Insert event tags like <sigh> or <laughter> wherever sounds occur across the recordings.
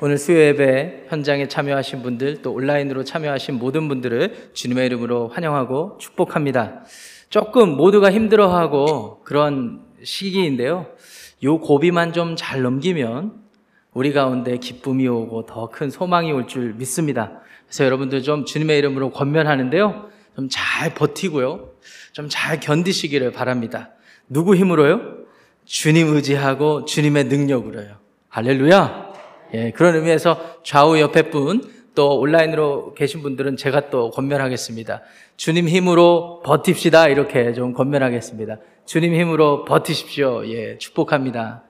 오늘 수요 예배 현장에 참여하신 분들 또 온라인으로 참여하신 모든 분들을 주님의 이름으로 환영하고 축복합니다. 조금 모두가 힘들어하고 그런 시기인데요. 요 고비만 좀 잘 넘기면 우리 가운데 기쁨이 오고 더 큰 소망이 올 줄 믿습니다. 그래서 여러분들 좀 주님의 이름으로 권면하는데요. 좀 잘 버티고요. 좀 잘 견디시기를 바랍니다. 누구 힘으로요? 주님 의지하고 주님의 능력으로요. 할렐루야! 예, 그런 의미에서 좌우 옆에 분, 또 온라인으로 계신 분들은 제가 또 권면하겠습니다. 주님 힘으로 버팁시다. 이렇게 좀 권면하겠습니다. 주님 힘으로 버티십시오. 예, 축복합니다.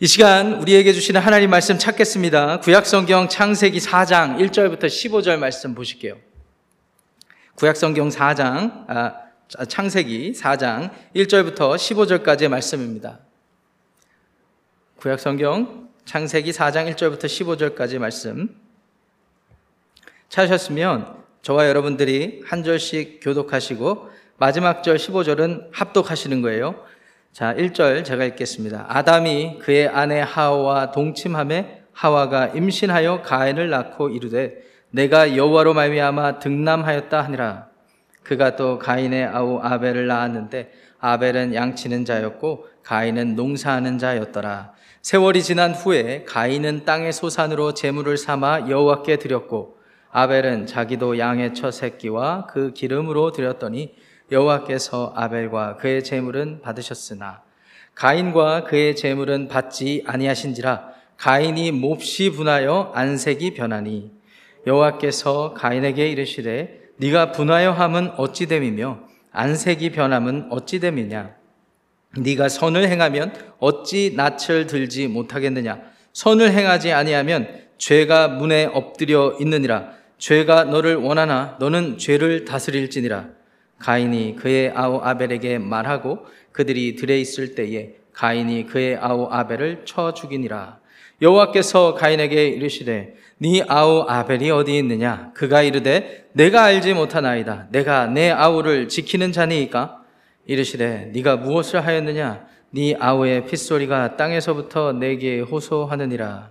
이 시간 우리에게 주시는 하나님 말씀 찾겠습니다. 구약성경 창세기 4장 1절부터 15절 말씀 보실게요. 구약성경 4장, 아, 창세기 4장 1절부터 15절까지의 말씀입니다. 구약성경 창세기 4장 1절부터 15절까지 말씀 찾으셨으면 저와 여러분들이 한 절씩 교독하시고 마지막 절 15절은 합독하시는 거예요. 자, 1절 제가 읽겠습니다. 아담이 그의 아내 하와와 동침함에 하와가 임신하여 가인을 낳고 이르되 내가 여호와로 말미암아 등남하였다 하니라. 그가 또 가인의 아우 아벨을 낳았는데 아벨은 양치는 자였고 가인은 농사하는 자였더라. 세월이 지난 후에 가인은 땅의 소산으로 재물을 삼아 여호와께 드렸고 아벨은 자기도 양의 첫 새끼와 그 기름으로 드렸더니 여호와께서 아벨과 그의 재물은 받으셨으나 가인과 그의 재물은 받지 아니하신지라 가인이 몹시 분하여 안색이 변하니 여호와께서 가인에게 이르시되 네가 분하여 함은 어찌 됨이며 안색이 변함은 어찌 됨이냐 네가 선을 행하면 어찌 낯을 들지 못하겠느냐? 선을 행하지 아니하면 죄가 문에 엎드려 있느니라. 죄가 너를 원하나 너는 죄를 다스릴지니라. 가인이 그의 아우 아벨에게 말하고 그들이 들에 있을 때에 가인이 그의 아우 아벨을 쳐 죽이니라. 여호와께서 가인에게 이르시되 네 아우 아벨이 어디 있느냐? 그가 이르되 내가 알지 못하나이다. 내가 내 아우를 지키는 자니이까 이르시되 네가 무엇을 하였느냐? 네 아우의 핏소리가 땅에서부터 내게 호소하느니라.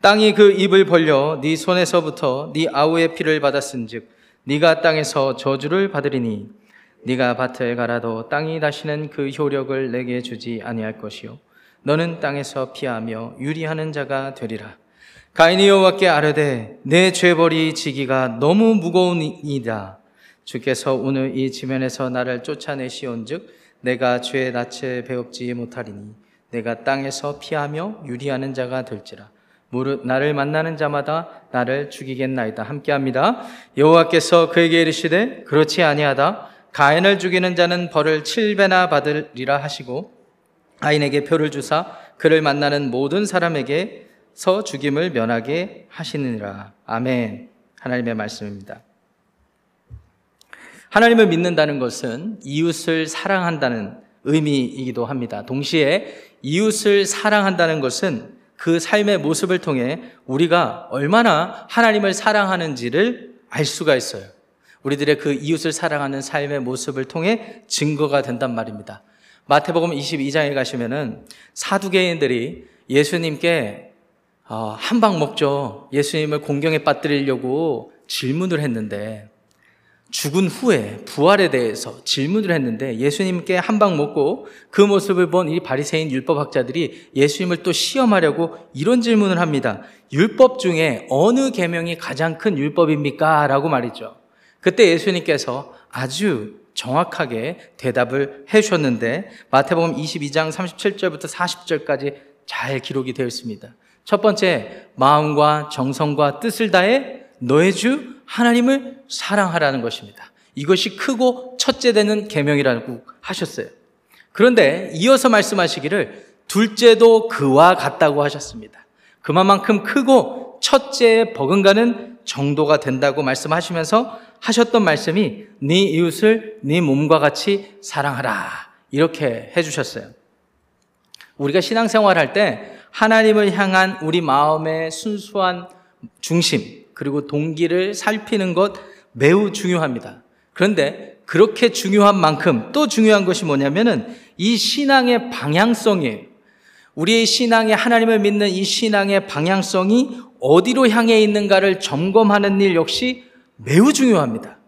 땅이 그 입을 벌려 네 손에서부터 네 아우의 피를 받았은즉 네가 땅에서 저주를 받으리니 네가 밭을 갈아도 땅이 다시는 그 효력을 내게 주지 아니할 것이요. 너는 땅에서 피하며 유리하는 자가 되리라. 가인이 여호와께 아뢰되 내 죄벌이 지기가 너무 무거우니이다 주께서 오늘 이 지면에서 나를 쫓아내시온즉 내가 죄의 낯을 배웁지 못하리니 내가 땅에서 피하며 유리하는 자가 될지라. 무릇 나를 만나는 자마다 나를 죽이겠나이다. 함께합니다. 여호와께서 그에게 이르시되 그렇지 아니하다. 가인을 죽이는 자는 벌을 7배나 받으리라 하시고 가인에게 표를 주사 그를 만나는 모든 사람에게서 죽임을 면하게 하시느니라. 아멘. 하나님의 말씀입니다 하나님을 믿는다는 것은 이웃을 사랑한다는 의미이기도 합니다. 동시에 이웃을 사랑한다는 것은 그 삶의 모습을 통해 우리가 얼마나 하나님을 사랑하는지를 알 수가 있어요. 우리들의 그 이웃을 사랑하는 삶의 모습을 통해 증거가 된단 말입니다. 마태복음 22장에 가시면은 사두개인들이 예수님께 어, 한방 먹죠. 예수님을 공경에 빠뜨리려고 질문을 했는데 죽은 후에 부활에 대해서 질문을 했는데 예수님께 한 방 먹고 그 모습을 본 이 바리새인 율법학자들이 예수님을 또 시험하려고 이런 질문을 합니다. 율법 중에 어느 계명이 가장 큰 율법입니까? 라고 말이죠. 그때 예수님께서 아주 정확하게 대답을 해 주셨는데 마태복음 22장 37절부터 40절까지 잘 기록이 되어 있습니다. 첫 번째, 마음과 정성과 뜻을 다해 너의 주 하나님을 사랑하라는 것입니다. 이것이 크고 첫째 되는 계명이라고 하셨어요. 그런데 이어서 말씀하시기를 둘째도 그와 같다고 하셨습니다. 그만큼 크고 첫째에 버금가는 정도가 된다고 말씀하시면서 하셨던 말씀이 네 이웃을 네 몸과 같이 사랑하라 이렇게 해주셨어요. 우리가 신앙생활 할 때 하나님을 향한 우리 마음의 순수한 중심, 그리고 동기를 살피는 것 매우 중요합니다. 그런데 그렇게 중요한 만큼 또 중요한 것이 뭐냐면은 이 신앙의 방향성이에요. 우리의 신앙의 하나님을 믿는 이 신앙의 방향성이 어디로 향해 있는가를 점검하는 일 역시 매우 중요합니다.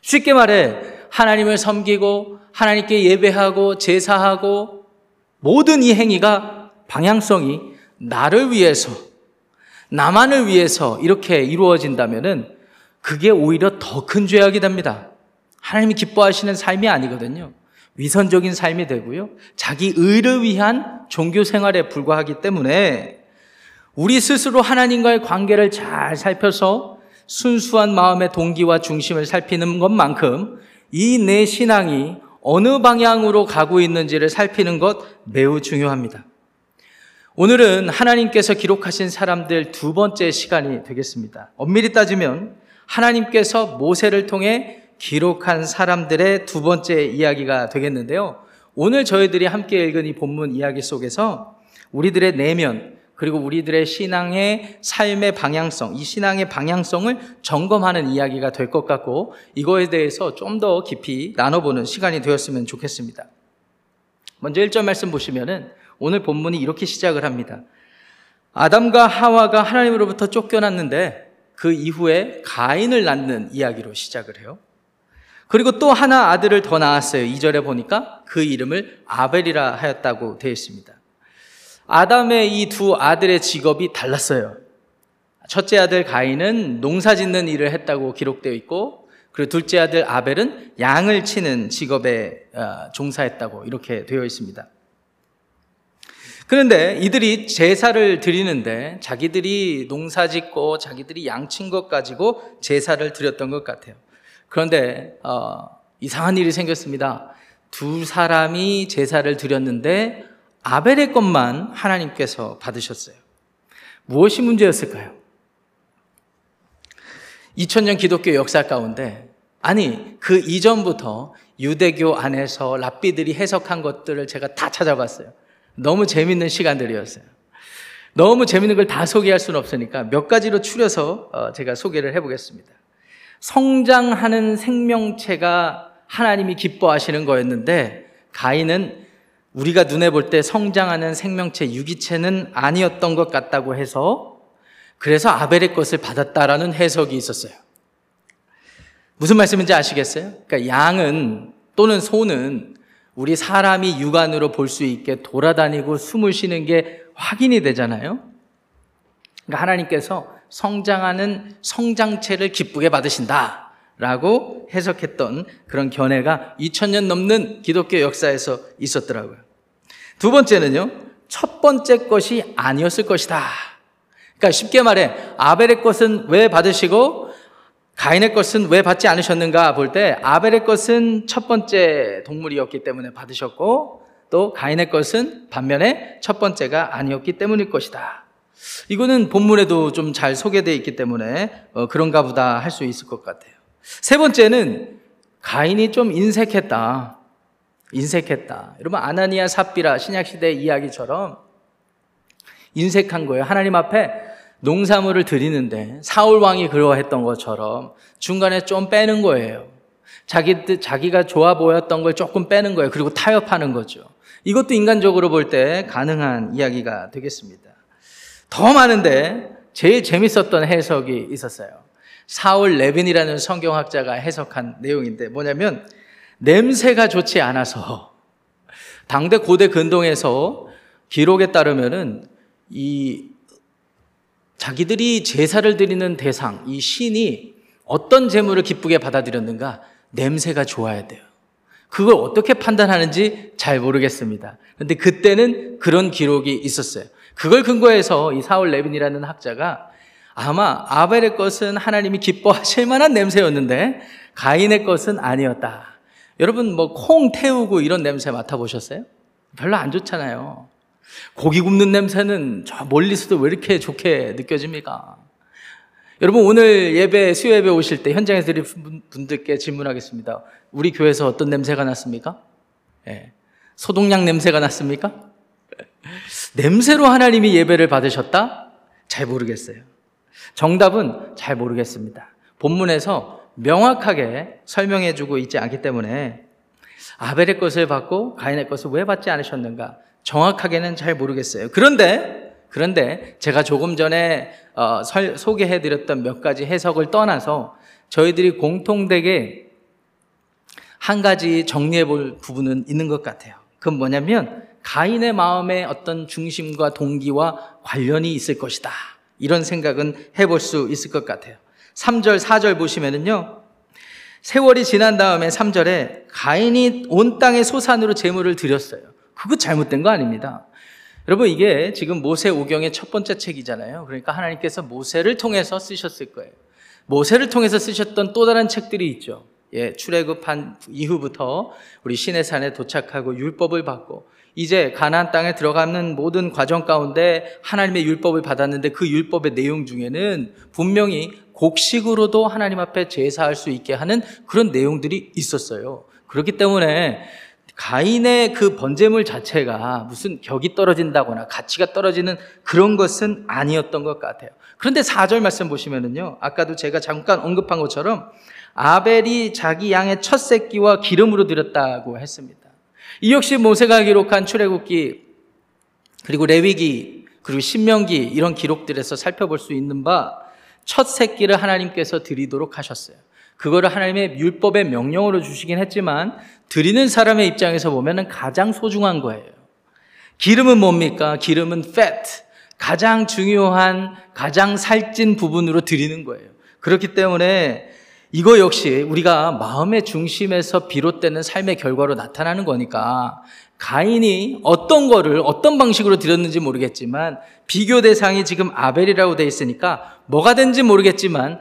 쉽게 말해 하나님을 섬기고 하나님께 예배하고 제사하고 모든 이 행위가 방향성이 나를 위해서 나만을 위해서 이렇게 이루어진다면은 그게 오히려 더 큰 죄악이 됩니다. 하나님이 기뻐하시는 삶이 아니거든요. 위선적인 삶이 되고요. 자기 의를 위한 종교 생활에 불과하기 때문에 우리 스스로 하나님과의 관계를 잘 살펴서 순수한 마음의 동기와 중심을 살피는 것만큼 이 내 신앙이 어느 방향으로 가고 있는지를 살피는 것 매우 중요합니다. 오늘은 하나님께서 기록하신 사람들 두 번째 시간이 되겠습니다. 엄밀히 따지면 하나님께서 모세를 통해 기록한 사람들의 두 번째 이야기가 되겠는데요. 오늘 저희들이 함께 읽은 이 본문 이야기 속에서 우리들의 내면, 그리고 우리들의 신앙의 삶의 방향성, 이 신앙의 방향성을 점검하는 이야기가 될 것 같고, 이거에 대해서 좀 더 깊이 나눠보는 시간이 되었으면 좋겠습니다. 먼저 1절 말씀 보시면은 오늘 본문이 이렇게 시작을 합니다. 아담과 하와가 하나님으로부터 쫓겨났는데 그 이후에 가인을 낳는 이야기로 시작을 해요. 그리고 또 하나 아들을 더 낳았어요. 2절에 보니까 그 이름을 아벨이라 하였다고 되어 있습니다. 아담의 이 두 아들의 직업이 달랐어요. 첫째 아들 가인은 농사 짓는 일을 했다고 기록되어 있고, 그리고 둘째 아들 아벨은 양을 치는 직업에 어, 종사했다고 이렇게 되어 있습니다. 그런데 이들이 제사를 드리는데 자기들이 농사 짓고 자기들이 양친 것 가지고 제사를 드렸던 것 같아요. 그런데 어, 이상한 일이 생겼습니다. 두 사람이 제사를 드렸는데 아벨의 것만 하나님께서 받으셨어요. 무엇이 문제였을까요? 2000년 기독교 역사 가운데 아니 그 이전부터 유대교 안에서 랍비들이 해석한 것들을 제가 다 찾아봤어요. 너무 재밌는 시간들이었어요. 너무 재밌는 걸 다 소개할 수는 없으니까 몇 가지로 추려서 어, 제가 소개를 해보겠습니다. 성장하는 생명체가 하나님이 기뻐하시는 거였는데 가인은 우리가 눈에 볼 때 성장하는 생명체 유기체는 아니었던 것 같다고 해서 그래서 아벨의 것을 받았다라는 해석이 있었어요. 무슨 말씀인지 아시겠어요? 그러니까 양은 또는 소는 우리 사람이 육안으로 볼 수 있게 돌아다니고 숨을 쉬는 게 확인이 되잖아요. 그러니까 하나님께서 성장하는 성장체를 기쁘게 받으신다. 라고 해석했던 그런 견해가 2000년 넘는 기독교 역사에서 있었더라고요. 두 번째는요, 첫 번째 것이 아니었을 것이다. 그러니까 쉽게 말해, 아벨의 것은 왜 받으시고, 가인의 것은 왜 받지 않으셨는가 볼 때, 아벨의 것은 첫 번째 동물이었기 때문에 받으셨고, 또 가인의 것은 반면에 첫 번째가 아니었기 때문일 것이다. 이거는 본문에도 좀 잘 소개되어 있기 때문에 어, 그런가 보다 할 수 있을 것 같아요. 세 번째는 가인이 좀 인색했다. 인색했다. 여러분 아나니아 삽비라 신약시대 이야기처럼 인색한 거예요. 하나님 앞에 농사물을 드리는데 사울 왕이 그러했던 것처럼 중간에 좀 빼는 거예요. 자기 자기가 좋아 보였던 걸 조금 빼는 거예요. 그리고 타협하는 거죠. 이것도 인간적으로 볼 때 가능한 이야기가 되겠습니다. 더 많은데 제일 재밌었던 해석이 있었어요. 사울 레빈이라는 성경학자가 해석한 내용인데 뭐냐면 냄새가 좋지 않아서 당대 고대 근동에서 기록에 따르면은 이 자기들이 제사를 드리는 대상, 이 신이 어떤 제물을 기쁘게 받아들였는가 냄새가 좋아야 돼요. 그걸 어떻게 판단하는지 잘 모르겠습니다. 근데 그때는 그런 기록이 있었어요. 그걸 근거해서 이 사울 레빈이라는 학자가 아마 아벨의 것은 하나님이 기뻐하실 만한 냄새였는데 가인의 것은 아니었다. 여러분 뭐 콩 태우고 이런 냄새 맡아보셨어요? 별로 안 좋잖아요. 고기 굽는 냄새는 저 멀리서도 왜 이렇게 좋게 느껴집니까? 여러분 오늘 예배 수요 예배 오실 때 현장에서 드릴 분들께 질문하겠습니다. 우리 교회에서 어떤 냄새가 났습니까? 예. 소독약 냄새가 났습니까? <laughs> 냄새로 하나님이 예배를 받으셨다? 잘 모르겠어요. 정답은 잘 모르겠습니다. 본문에서 명확하게 설명해 주고 있지 않기 때문에 아벨의 것을 받고 가인의 것을 왜 받지 않으셨는가? 정확하게는 잘 모르겠어요. 그런데 그런데 제가 조금 전에 어, 소개해드렸던 몇 가지 해석을 떠나서 저희들이 공통되게 한 가지 정리해 볼 부분은 있는 것 같아요. 그건 뭐냐면 가인의 마음의 어떤 중심과 동기와 관련이 있을 것이다. 이런 생각은 해볼 수 있을 것 같아요. 3절, 4절 보시면은요. 세월이 지난 다음에 3절에 가인이 온 땅의 소산으로 제물을 드렸어요. 그거 잘못된 거 아닙니다. 여러분 이게 지금 모세 오경의 첫 번째 책이잖아요. 그러니까 하나님께서 모세를 통해서 쓰셨을 거예요. 모세를 통해서 쓰셨던 또 다른 책들이 있죠. 예, 출애굽한 이후부터 우리 시내산에 도착하고 율법을 받고 이제 가나안 땅에 들어가는 모든 과정 가운데 하나님의 율법을 받았는데 그 율법의 내용 중에는 분명히 곡식으로도 하나님 앞에 제사할 수 있게 하는 그런 내용들이 있었어요. 그렇기 때문에 가인의 그 번제물 자체가 무슨 격이 떨어진다거나 가치가 떨어지는 그런 것은 아니었던 것 같아요. 그런데 4절 말씀 보시면은요. 아까도 제가 잠깐 언급한 것처럼 아벨이 자기 양의 첫 새끼와 기름으로 드렸다고 했습니다. 이 역시 모세가 기록한 출애굽기 그리고 레위기 그리고 신명기 이런 기록들에서 살펴볼 수 있는 바 첫 새끼를 하나님께서 드리도록 하셨어요. 그거를 하나님의 율법의 명령으로 주시긴 했지만 드리는 사람의 입장에서 보면은 가장 소중한 거예요. 기름은 뭡니까? 기름은 fat. 가장 중요한, 가장 살찐 부분으로 드리는 거예요. 그렇기 때문에 이거 역시 우리가 마음의 중심에서 비롯되는 삶의 결과로 나타나는 거니까 가인이 어떤 거를 어떤 방식으로 드렸는지 모르겠지만 비교 대상이 지금 아벨이라고 돼 있으니까 뭐가 된지 모르겠지만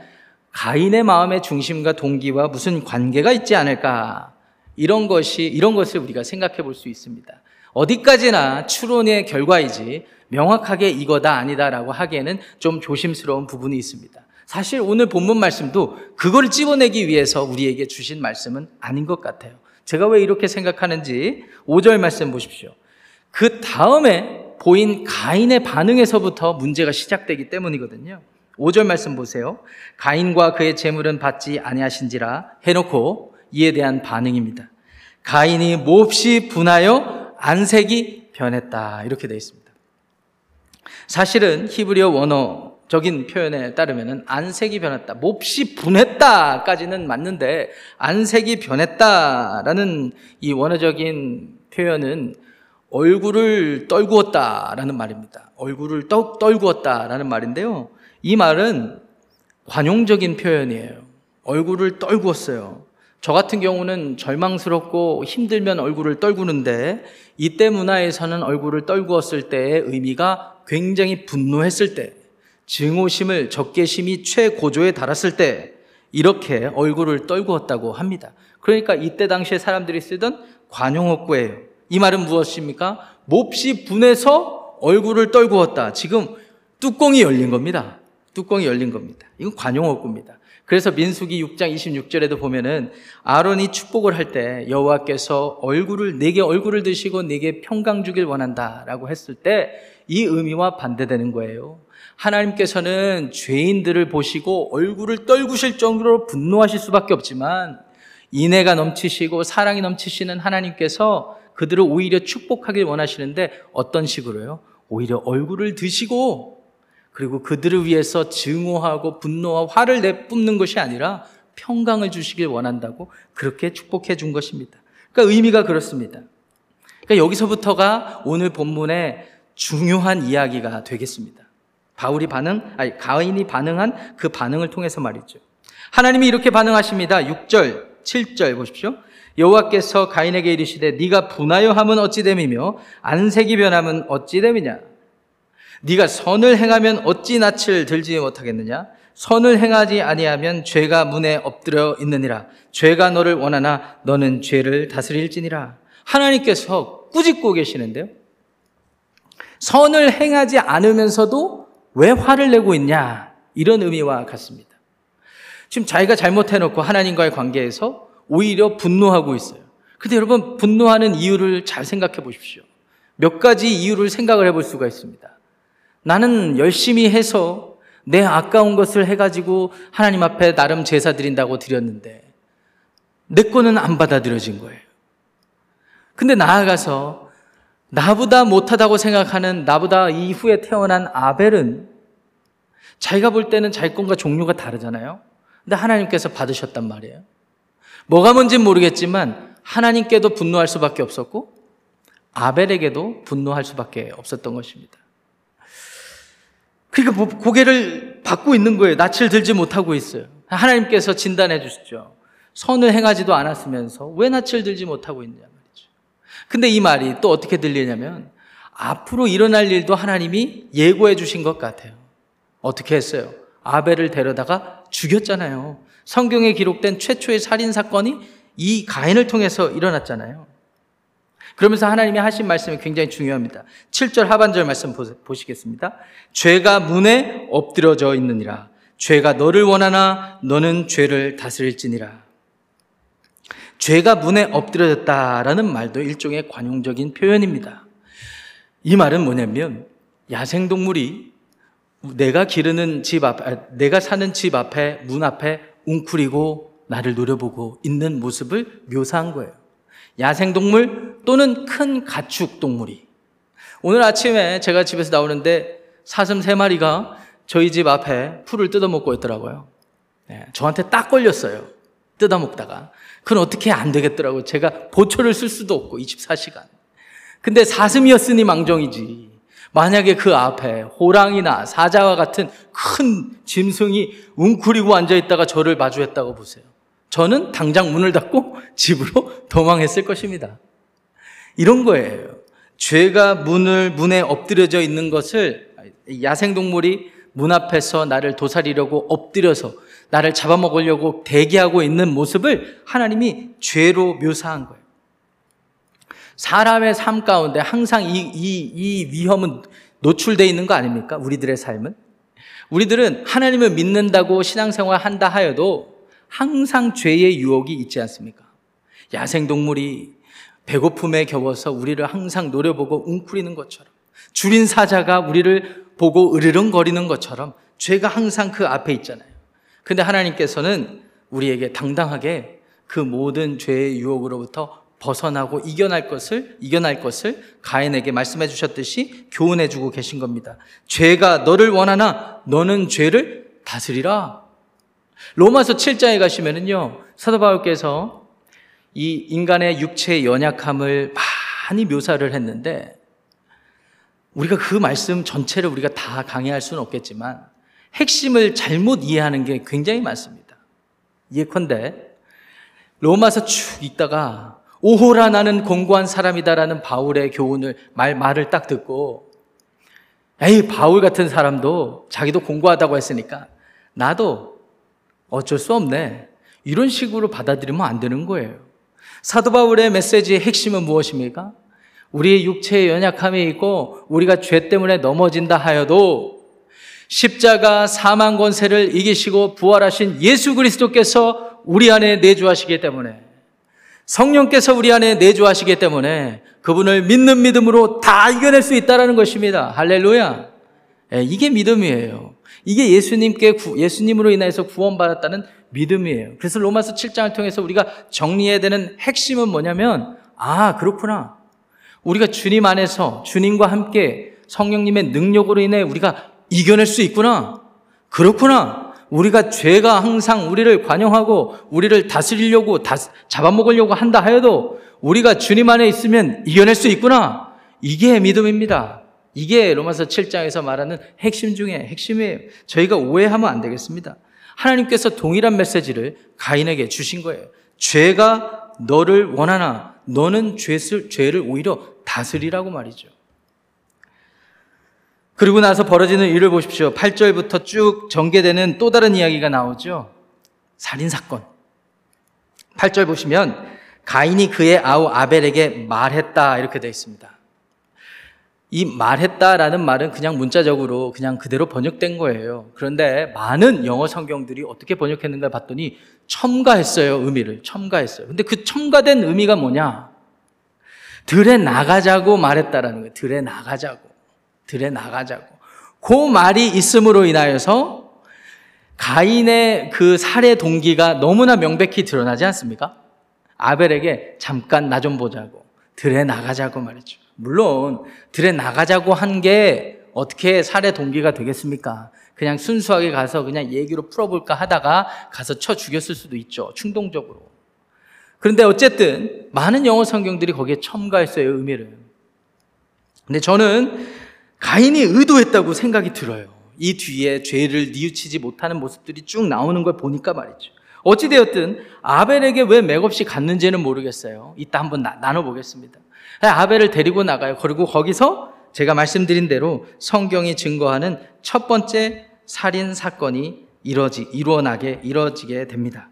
가인의 마음의 중심과 동기와 무슨 관계가 있지 않을까 이런 것이 이런 것을 우리가 생각해 볼 수 있습니다. 어디까지나 추론의 결과이지 명확하게 이거다 아니다라고 하기에는 좀 조심스러운 부분이 있습니다. 사실 오늘 본문 말씀도 그걸 찝어내기 위해서 우리에게 주신 말씀은 아닌 것 같아요. 제가 왜 이렇게 생각하는지 5절 말씀 보십시오. 그 다음에 보인 가인의 반응에서부터 문제가 시작되기 때문이거든요. 5절 말씀 보세요. 가인과 그의 재물은 받지 아니하신지라 해놓고 이에 대한 반응입니다. 가인이 몹시 분하여 안색이 변했다. 이렇게 되어 있습니다. 사실은 히브리어 원어 적인 표현에 따르면 안색이 변했다. 몹시 분했다까지는 맞는데 안색이 변했다라는 이 원어적인 표현은 얼굴을 떨구었다라는 말입니다. 얼굴을 떨, 떨구었다라는 말인데요. 이 말은 관용적인 표현이에요. 얼굴을 떨구었어요. 저 같은 경우는 절망스럽고 힘들면 얼굴을 떨구는데 이때 문화에서는 얼굴을 떨구었을 때의 의미가 굉장히 분노했을 때 증오심을 적개심이 최고조에 달았을 때 이렇게 얼굴을 떨구었다고 합니다. 그러니까 이때 당시에 사람들이 쓰던 관용어구예요. 이 말은 무엇입니까? 몹시 분해서 얼굴을 떨구었다. 지금 뚜껑이 열린 겁니다. 뚜껑이 열린 겁니다. 이건 관용어구입니다. 그래서 민수기 6장 26절에도 보면은 아론이 축복을 할 때 여호와께서 얼굴을 내게 얼굴을 드시고 내게 평강 주길 원한다라고 했을 때 이 의미와 반대되는 거예요. 하나님께서는 죄인들을 보시고 얼굴을 떨구실 정도로 분노하실 수밖에 없지만 인애가 넘치시고 사랑이 넘치시는 하나님께서 그들을 오히려 축복하길 원하시는데 어떤 식으로요? 오히려 얼굴을 드시고 그리고 그들을 위해서 증오하고 분노와 화를 내뿜는 것이 아니라 평강을 주시길 원한다고 그렇게 축복해 준 것입니다. 그러니까 의미가 그렇습니다. 그러니까 여기서부터가 오늘 본문의 중요한 이야기가 되겠습니다. 바울이 반응, 아니, 가인이 반응한 그 반응을 통해서 말이죠. 하나님이 이렇게 반응하십니다. 6절, 7절 보십시오. 여호와께서 가인에게 이르시되 네가 분하여 함은 어찌 됨이며 안색이 변함은 어찌 됨이냐 네가 선을 행하면 어찌 낯을 들지 못하겠느냐 선을 행하지 아니하면 죄가 문에 엎드려 있느니라 죄가 너를 원하나 너는 죄를 다스릴지니라 하나님께서 꾸짖고 계시는데요 선을 행하지 않으면서도 왜 화를 내고 있냐? 이런 의미와 같습니다. 지금 자기가 잘못해놓고 하나님과의 관계에서 오히려 분노하고 있어요. 근데 여러분, 분노하는 이유를 잘 생각해 보십시오. 몇 가지 이유를 생각을 해볼 수가 있습니다. 나는 열심히 해서 내 아까운 것을 해가지고 하나님 앞에 나름 제사 드린다고 드렸는데 내 거는 안 받아들여진 거예요. 근데 나아가서 나보다 못하다고 생각하는 나보다 이후에 태어난 아벨은 자기가 볼 때는 자기 건과 종류가 다르잖아요. 근데 하나님께서 받으셨단 말이에요. 뭐가 뭔지 모르겠지만 하나님께도 분노할 수밖에 없었고 아벨에게도 분노할 수밖에 없었던 것입니다. 그러니까 뭐 고개를 받고 있는 거예요. 낯을 들지 못하고 있어요. 하나님께서 진단해 주시죠. 선을 행하지도 않았으면서 왜 낯을 들지 못하고 있느냐 말이죠. 근데 이 말이 또 어떻게 들리냐면 앞으로 일어날 일도 하나님이 예고해 주신 것 같아요. 어떻게 했어요? 아벨을 데려다가 죽였잖아요. 성경에 기록된 최초의 살인 사건이 이 가인을 통해서 일어났잖아요. 그러면서 하나님이 하신 말씀이 굉장히 중요합니다. 7절 하반절 말씀 보시겠습니다. 죄가 문에 엎드려져 있느니라. 죄가 너를 원하나 너는 죄를 다스릴지니라. 죄가 문에 엎드려졌다라는 말도 일종의 관용적인 표현입니다. 이 말은 뭐냐면 야생동물이 내가 기르는 집 앞, 아, 내가 사는 집 앞에 문 앞에 웅크리고 나를 노려보고 있는 모습을 묘사한 거예요. 야생동물 또는 큰 가축 동물이. 오늘 아침에 제가 집에서 나오는데 사슴 세 마리가 저희 집 앞에 풀을 뜯어먹고 있더라고요. 네, 저한테 딱 걸렸어요. 뜯어먹다가. 그건 어떻게 안 되겠더라고요. 제가 보초를 쓸 수도 없고 24시간. 근데 사슴이었으니 망정이지. 만약에 그 앞에 호랑이나 사자와 같은 큰 짐승이 웅크리고 앉아있다가 저를 마주했다고 보세요. 저는 당장 문을 닫고 <laughs> 집으로 도망했을 것입니다. 이런 거예요. 죄가 문을, 문에 엎드려져 있는 것을 야생 동물이 문 앞에서 나를 도사리려고 엎드려서 나를 잡아먹으려고 대기하고 있는 모습을 하나님이 죄로 묘사한 거예요. 사람의 삶 가운데 항상 이, 이, 이 위험은 노출되어 있는 거 아닙니까? 우리들의 삶은. 우리들은 하나님을 믿는다고 신앙생활 한다 하여도 항상 죄의 유혹이 있지 않습니까? 야생동물이 배고픔에 겨워서 우리를 항상 노려보고 웅크리는 것처럼 줄인 사자가 우리를 보고 으르렁거리는 것처럼 죄가 항상 그 앞에 있잖아요. 근데 하나님께서는 우리에게 당당하게 그 모든 죄의 유혹으로부터 벗어나고 이겨날 것을 이겨날 것을 가인에게 말씀해 주셨듯이 교훈해 주고 계신 겁니다. 죄가 너를 원하나 너는 죄를 다스리라. 로마서 7장에 가시면은요. 사도 바울께서 이 인간의 육체의 연약함을 많이 묘사를 했는데 우리가 그 말씀 전체를 우리가 다 강의할 수는 없겠지만 핵심을 잘못 이해하는 게 굉장히 많습니다. 예컨대 로마서 쭉 읽다가 오호라 나는 공고한 사람이다라는 바울의 교훈을 말 말을 딱 듣고 에이 바울 같은 사람도 자기도 공고하다고 했으니까 나도 어쩔 수 없네 이런 식으로 받아들이면 안 되는 거예요. 사도 바울의 메시지의 핵심은 무엇입니까? 우리의 육체의 연약함이 있고 우리가 죄 때문에 넘어진다 하여도 십자가 사망 권세를 이기시고 부활하신 예수 그리스도께서 우리 안에 내주하시기 때문에 성령께서 우리 안에 내주하시기 때문에 그분을 믿는 믿음으로 다 이겨낼 수 있다라는 것입니다. 할렐루야. 예, 이게 믿음이에요. 이게 예수님께 예수님으로 인해서 구원받았다는 믿음이에요. 그래서 로마서 7장을 통해서 우리가 정리해야 되는 핵심은 뭐냐면 아, 그렇구나. 우리가 주님 안에서 주님과 함께 성령님의 능력으로 인해 우리가 이겨낼 수 있구나. 그렇구나. 우리가 죄가 항상 우리를 관용하고 우리를 다스리려고 다, 잡아먹으려고 한다 하여도 우리가 주님 안에 있으면 이겨낼 수 있구나. 이게 믿음입니다. 이게 로마서 7장에서 말하는 핵심 중에 핵심이에요. 저희가 오해하면 안 되겠습니다. 하나님께서 동일한 메시지를 가인에게 주신 거예요. 죄가 너를 원하나 너는 죄를, 죄를 오히려 다스리라고 말이죠. 그리고 나서 벌어지는 일을 보십시오. 8절부터 쭉 전개되는 또 다른 이야기가 나오죠. 살인사건. 8절 보시면 가인이 그의 아우 아벨에게 말했다 이렇게 되어 있습니다. 이 말했다라는 말은 그냥 문자적으로 그냥 그대로 번역된 거예요. 그런데 많은 영어 성경들이 어떻게 번역했는가 봤더니 첨가했어요, 의미를. 첨가했어요. 근데 그 첨가된 의미가 뭐냐? 들에 나가자고 말했다라는 거예요. 들에 나가자고. 들에 나가자고. 그 말이 있음으로 인하여서 가인의 그 살해 동기가 너무나 명백히 드러나지 않습니까? 아벨에게 잠깐 나 좀 보자고. 들에 나가자고 말했죠. 물론 들에 나가자고 한 게 어떻게 살해 동기가 되겠습니까? 그냥 순수하게 가서 그냥 얘기로 풀어볼까 하다가 가서 쳐 죽였을 수도 있죠. 충동적으로. 그런데 어쨌든 많은 영어 성경들이 거기에 첨가했어요, 의미를. 근데 저는 가인이 의도했다고 생각이 들어요. 이 뒤에 죄를 뉘우치지 못하는 모습들이 쭉 나오는 걸 보니까 말이죠. 어찌되었든 아벨에게 왜 맥없이 갔는지는 모르겠어요. 이따 한번 나, 나눠보겠습니다. 아벨을 데리고 나가요. 그리고 거기서 제가 말씀드린 대로 성경이 증거하는 첫 번째 살인 사건이 이루어지, 이루어나게, 이루어지게 됩니다.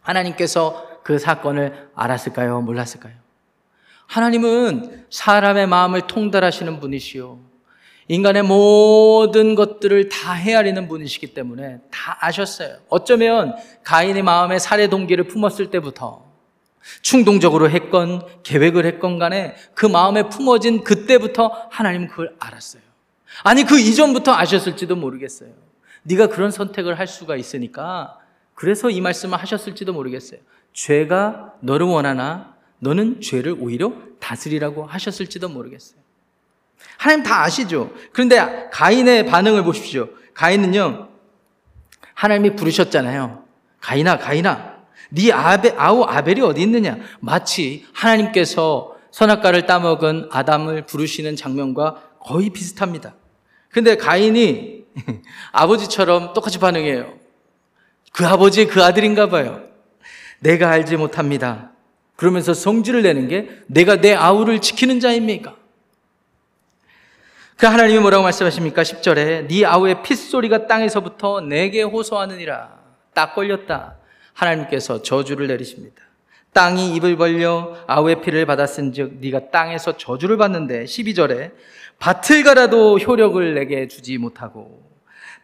하나님께서 그 사건을 알았을까요? 몰랐을까요? 하나님은 사람의 마음을 통달하시는 분이시요. 인간의 모든 것들을 다 헤아리는 분이시기 때문에 다 아셨어요. 어쩌면 가인의 마음에 살해 동기를 품었을 때부터 충동적으로 했건 계획을 했건 간에 그 마음에 품어진 그때부터 하나님은 그걸 알았어요. 아니 그 이전부터 아셨을지도 모르겠어요. 네가 그런 선택을 할 수가 있으니까 그래서 이 말씀을 하셨을지도 모르겠어요. 죄가 너를 원하나 너는 죄를 오히려 다스리라고 하셨을지도 모르겠어요. 하나님 다 아시죠? 그런데 가인의 반응을 보십시오. 가인은요, 하나님이 부르셨잖아요. 가인아, 가인아, 네 아베, 아우 아벨이 어디 있느냐? 마치 하나님께서 선악과를 따먹은 아담을 부르시는 장면과 거의 비슷합니다. 근데 가인이 <laughs> 아버지처럼 똑같이 반응해요. 그 아버지 그 아들인가 봐요. 내가 알지 못합니다. 그러면서 성질을 내는 게 내가 내 아우를 지키는 자입니까? 그 하나님이 뭐라고 말씀하십니까? 10절에 네 아우의 핏소리가 땅에서부터 내게 호소하느니라. 딱 걸렸다. 하나님께서 저주를 내리십니다. 땅이 입을 벌려 아우의 피를 받았은즉 네가 땅에서 저주를 받는데 12절에 밭을 갈아도 효력을 내게 주지 못하고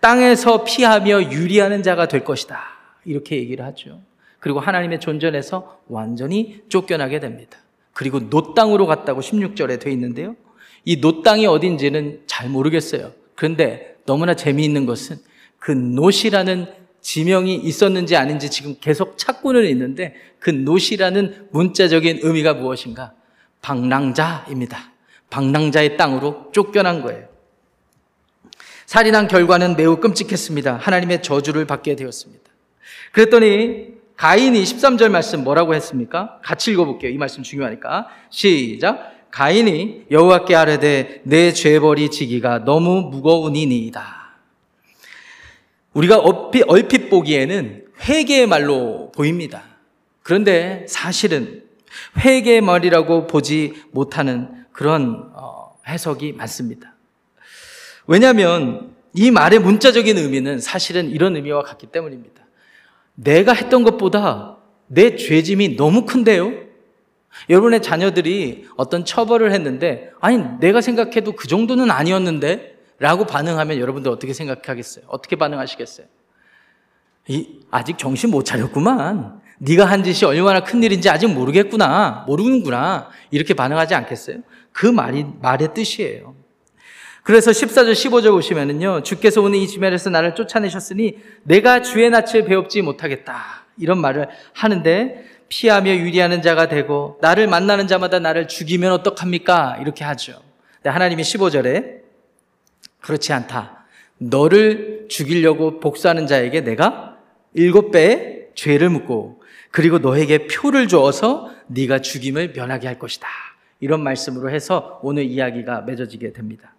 땅에서 피하며 유리하는 자가 될 것이다. 이렇게 얘기를 하죠. 그리고 하나님의 존전에서 완전히 쫓겨나게 됩니다. 그리고 놋 땅으로 갔다고 16절에 돼 있는데요. 이 놋 땅이 어딘지는 잘 모르겠어요. 그런데 너무나 재미있는 것은 그 놋이라는 지명이 있었는지 아닌지 지금 계속 찾고는 있는데 그 놋이라는 문자적인 의미가 무엇인가? 방랑자입니다. 방랑자의 땅으로 쫓겨난 거예요. 살인한 결과는 매우 끔찍했습니다. 하나님의 저주를 받게 되었습니다. 그랬더니 가인이 13절 말씀 뭐라고 했습니까? 같이 읽어볼게요. 이 말씀 중요하니까. 시작. 가인이 여호와께 아뢰되 내 죄벌이 지기가 너무 무거우니이다. 우리가 얼핏, 얼핏 보기에는 회개의 말로 보입니다. 그런데 사실은 회개의 말이라고 보지 못하는 그런 어, 해석이 많습니다. 왜냐하면 이 말의 문자적인 의미는 사실은 이런 의미와 같기 때문입니다. 내가 했던 것보다 내 죄짐이 너무 큰데요? 여러분의 자녀들이 어떤 처벌을 했는데, 아니, 내가 생각해도 그 정도는 아니었는데? 라고 반응하면 여러분들 어떻게 생각하겠어요? 어떻게 반응하시겠어요? 이, 아직 정신 못 차렸구만. 네가 한 짓이 얼마나 큰 일인지 아직 모르겠구나. 모르는구나. 이렇게 반응하지 않겠어요? 그 말이, 말의 뜻이에요. 그래서 14절, 15절 보시면은요, 주께서 오늘 이 지면에서 나를 쫓아내셨으니 내가 주의 낯을 배웁지 못하겠다. 이런 말을 하는데 피하며 유리하는 자가 되고 나를 만나는 자마다 나를 죽이면 어떡합니까? 이렇게 하죠. 하나님이 15절에 그렇지 않다. 너를 죽이려고 복수하는 자에게 내가 일곱 배의 죄를 묻고 그리고 너에게 표를 주어서 네가 죽임을 면하게 할 것이다. 이런 말씀으로 해서 오늘 이야기가 맺어지게 됩니다.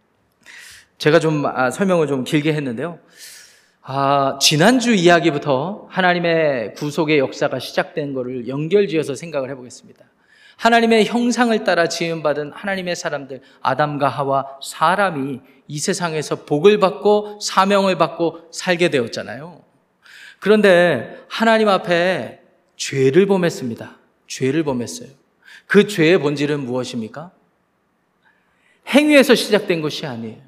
제가 좀 아, 설명을 좀 길게 했는데요. 아, 지난주 이야기부터 하나님의 구속의 역사가 시작된 것을 연결지어서 생각을 해보겠습니다. 하나님의 형상을 따라 지음받은 하나님의 사람들, 아담과 하와 사람이 이 세상에서 복을 받고 사명을 받고 살게 되었잖아요. 그런데 하나님 앞에 죄를 범했습니다. 죄를 범했어요. 그 죄의 본질은 무엇입니까? 행위에서 시작된 것이 아니에요.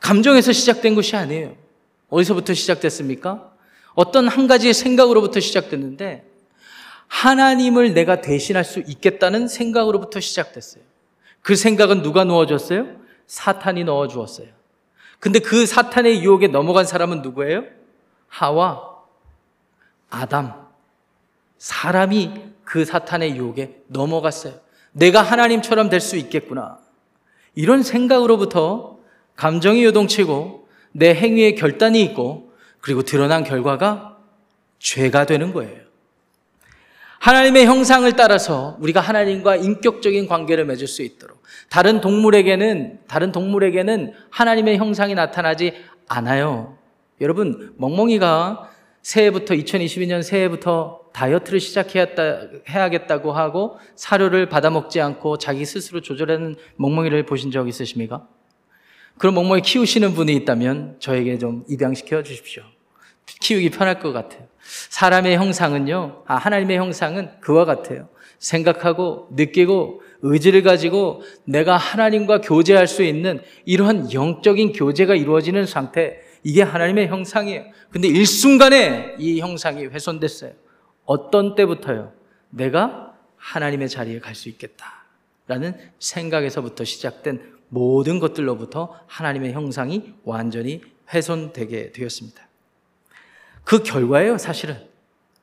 감정에서 시작된 것이 아니에요. 어디서부터 시작됐습니까? 어떤 한 가지의 생각으로부터 시작됐는데 하나님을 내가 대신할 수 있겠다는 생각으로부터 시작됐어요. 그 생각은 누가 넣어줬어요? 사탄이 넣어 주었어요. 근데 그 사탄의 유혹에 넘어간 사람은 누구예요? 하와, 아담. 사람이 그 사탄의 유혹에 넘어갔어요. 내가 하나님처럼 될 수 있겠구나. 이런 생각으로부터 감정이 요동치고 내 행위에 결단이 있고 그리고 드러난 결과가 죄가 되는 거예요. 하나님의 형상을 따라서 우리가 하나님과 인격적인 관계를 맺을 수 있도록 다른 동물에게는 다른 동물에게는 하나님의 형상이 나타나지 않아요. 여러분 멍멍이가 새해부터 2022년 새해부터 다이어트를 시작해야겠다고 하고 사료를 받아 먹지 않고 자기 스스로 조절하는 멍멍이를 보신 적 있으십니까? 그런 멍멍이 키우시는 분이 있다면 저에게 좀 입양시켜 주십시오. 키우기 편할 것 같아요. 사람의 형상은요, 아, 하나님의 형상은 그와 같아요. 생각하고 느끼고 의지를 가지고 내가 하나님과 교제할 수 있는 이러한 영적인 교제가 이루어지는 상태, 이게 하나님의 형상이에요. 근데 일순간에 이 형상이 훼손됐어요. 어떤 때부터요? 내가 하나님의 자리에 갈 수 있겠다. 라는 생각에서부터 시작된 모든 것들로부터 하나님의 형상이 완전히 훼손되게 되었습니다. 그 결과예요, 사실은.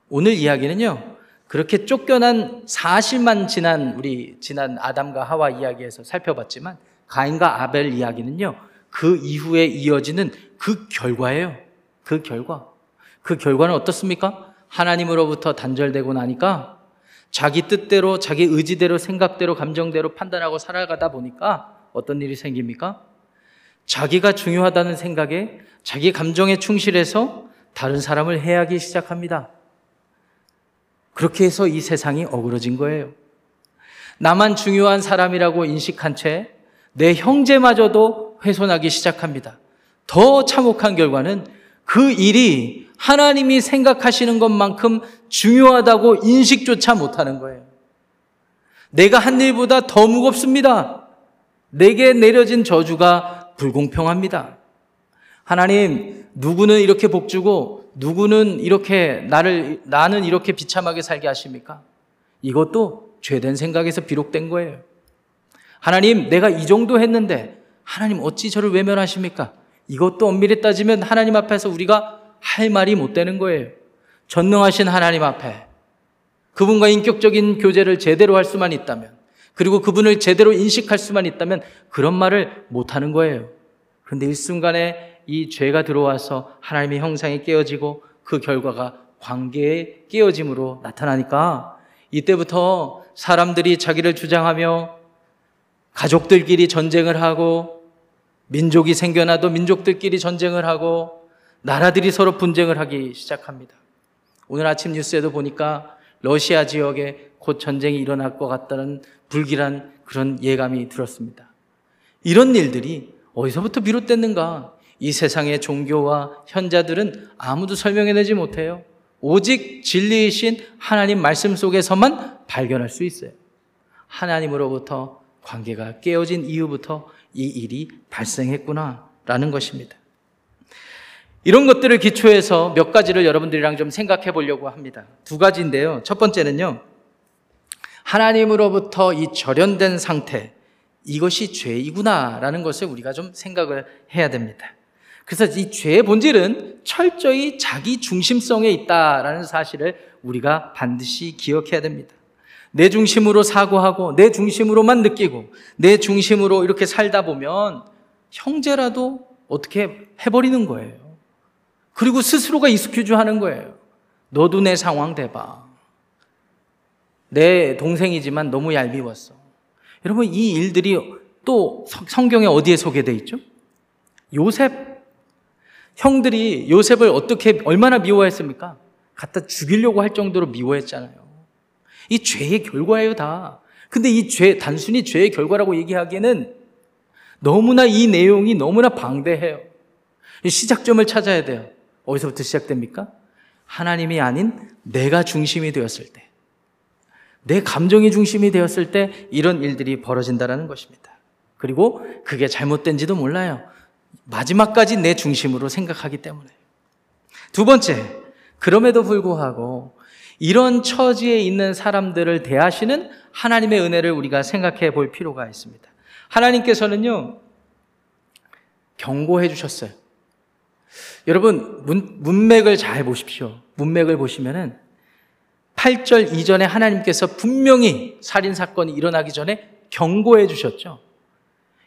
오늘 이야기는요, 그렇게 쫓겨난 사실만 지난 우리 지난 아담과 하와 이야기에서 살펴봤지만 가인과 아벨 이야기는요, 그 이후에 이어지는 그 결과예요. 그 결과. 그 결과는 어떻습니까? 하나님으로부터 단절되고 나니까 자기 뜻대로, 자기 의지대로, 생각대로, 감정대로 판단하고 살아가다 보니까 어떤 일이 생깁니까? 자기가 중요하다는 생각에 자기 감정에 충실해서 다른 사람을 해하기 시작합니다. 그렇게 해서 이 세상이 어그러진 거예요. 나만 중요한 사람이라고 인식한 채 내 형제마저도 훼손하기 시작합니다. 더 참혹한 결과는 그 일이 하나님이 생각하시는 것만큼 중요하다고 인식조차 못하는 거예요. 내가 한 일보다 더 무겁습니다. 내게 내려진 저주가 불공평합니다. 하나님, 누구는 이렇게 복 주고 누구는 이렇게 나를 나는 이렇게 비참하게 살게 하십니까? 이것도 죄된 생각에서 비록된 거예요. 하나님, 내가 이 정도 했는데 하나님 어찌 저를 외면하십니까? 이것도 엄밀히 따지면 하나님 앞에서 우리가 할 말이 못 되는 거예요. 전능하신 하나님 앞에 그분과 인격적인 교제를 제대로 할 수만 있다면 그리고 그분을 제대로 인식할 수만 있다면 그런 말을 못 하는 거예요. 그런데 일순간에 이 죄가 들어와서 하나님의 형상이 깨어지고 그 결과가 관계의 깨어짐으로 나타나니까 이때부터 사람들이 자기를 주장하며 가족들끼리 전쟁을 하고 민족이 생겨나도 민족들끼리 전쟁을 하고 나라들이 서로 분쟁을 하기 시작합니다. 오늘 아침 뉴스에도 보니까 러시아 지역에 곧 전쟁이 일어날 것 같다는 불길한 그런 예감이 들었습니다. 이런 일들이 어디서부터 비롯됐는가? 이 세상의 종교와 현자들은 아무도 설명해내지 못해요. 오직 진리이신 하나님 말씀 속에서만 발견할 수 있어요. 하나님으로부터 관계가 깨어진 이후부터 이 일이 발생했구나라는 것입니다. 이런 것들을 기초해서 몇 가지를 여러분들이랑 좀 생각해 보려고 합니다. 두 가지인데요. 첫 번째는요. 하나님으로부터 이 절연된 상태, 이것이 죄이구나라는 것을 우리가 좀 생각을 해야 됩니다. 그래서 이 죄의 본질은 철저히 자기 중심성에 있다라는 사실을 우리가 반드시 기억해야 됩니다. 내 중심으로 사고하고 내 중심으로만 느끼고 내 중심으로 이렇게 살다 보면 형제라도 어떻게 해버리는 거예요. 그리고 스스로가 excuse 하는 거예요. 너도 내 상황 대봐. 내 동생이지만 너무 얄미웠어. 여러분, 이 일들이 또 성경에 어디에 소개되어 있죠? 요셉. 형들이 요셉을 어떻게, 얼마나 미워했습니까? 갖다 죽이려고 할 정도로 미워했잖아요. 이 죄의 결과예요, 다. 근데 이 죄, 단순히 죄의 결과라고 얘기하기에는 너무나 이 내용이 너무나 방대해요. 시작점을 찾아야 돼요. 어디서부터 시작됩니까? 하나님이 아닌 내가 중심이 되었을 때, 내 감정이 중심이 되었을 때 이런 일들이 벌어진다는 것입니다. 그리고 그게 잘못된지도 몰라요. 마지막까지 내 중심으로 생각하기 때문에. 두 번째, 그럼에도 불구하고 이런 처지에 있는 사람들을 대하시는 하나님의 은혜를 우리가 생각해 볼 필요가 있습니다. 하나님께서는요, 경고해 주셨어요. 여러분, 문, 문맥을 잘 보십시오. 문맥을 보시면은 8절 이전에 하나님께서 분명히 살인사건이 일어나기 전에 경고해 주셨죠.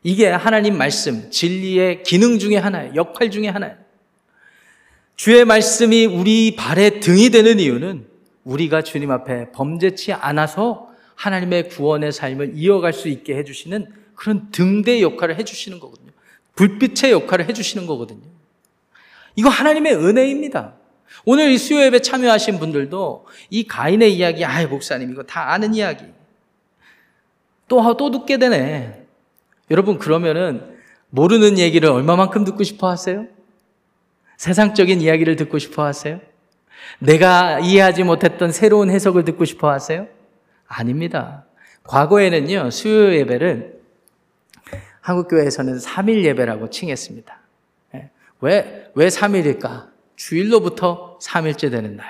이게 하나님 말씀, 진리의 기능 중에 하나예요. 역할 중에 하나예요. 주의 말씀이 우리 발에 등이 되는 이유는 우리가 주님 앞에 범죄치 않아서 하나님의 구원의 삶을 이어갈 수 있게 해주시는 그런 등대 역할을 해주시는 거거든요. 불빛의 역할을 해주시는 거거든요. 이거 하나님의 은혜입니다. 오늘 이 수요 예배 참여하신 분들도 이 가인의 이야기, 아이, 목사님, 이거 다 아는 이야기. 또, 또 듣게 되네. 여러분, 그러면은 모르는 얘기를 얼마만큼 듣고 싶어 하세요? 세상적인 이야기를 듣고 싶어 하세요? 내가 이해하지 못했던 새로운 해석을 듣고 싶어 하세요? 아닙니다. 과거에는요, 수요 예배를 한국교회에서는 3일 예배라고 칭했습니다. 예. 왜, 왜 3일일까? 주일로부터 3일째 되는 날.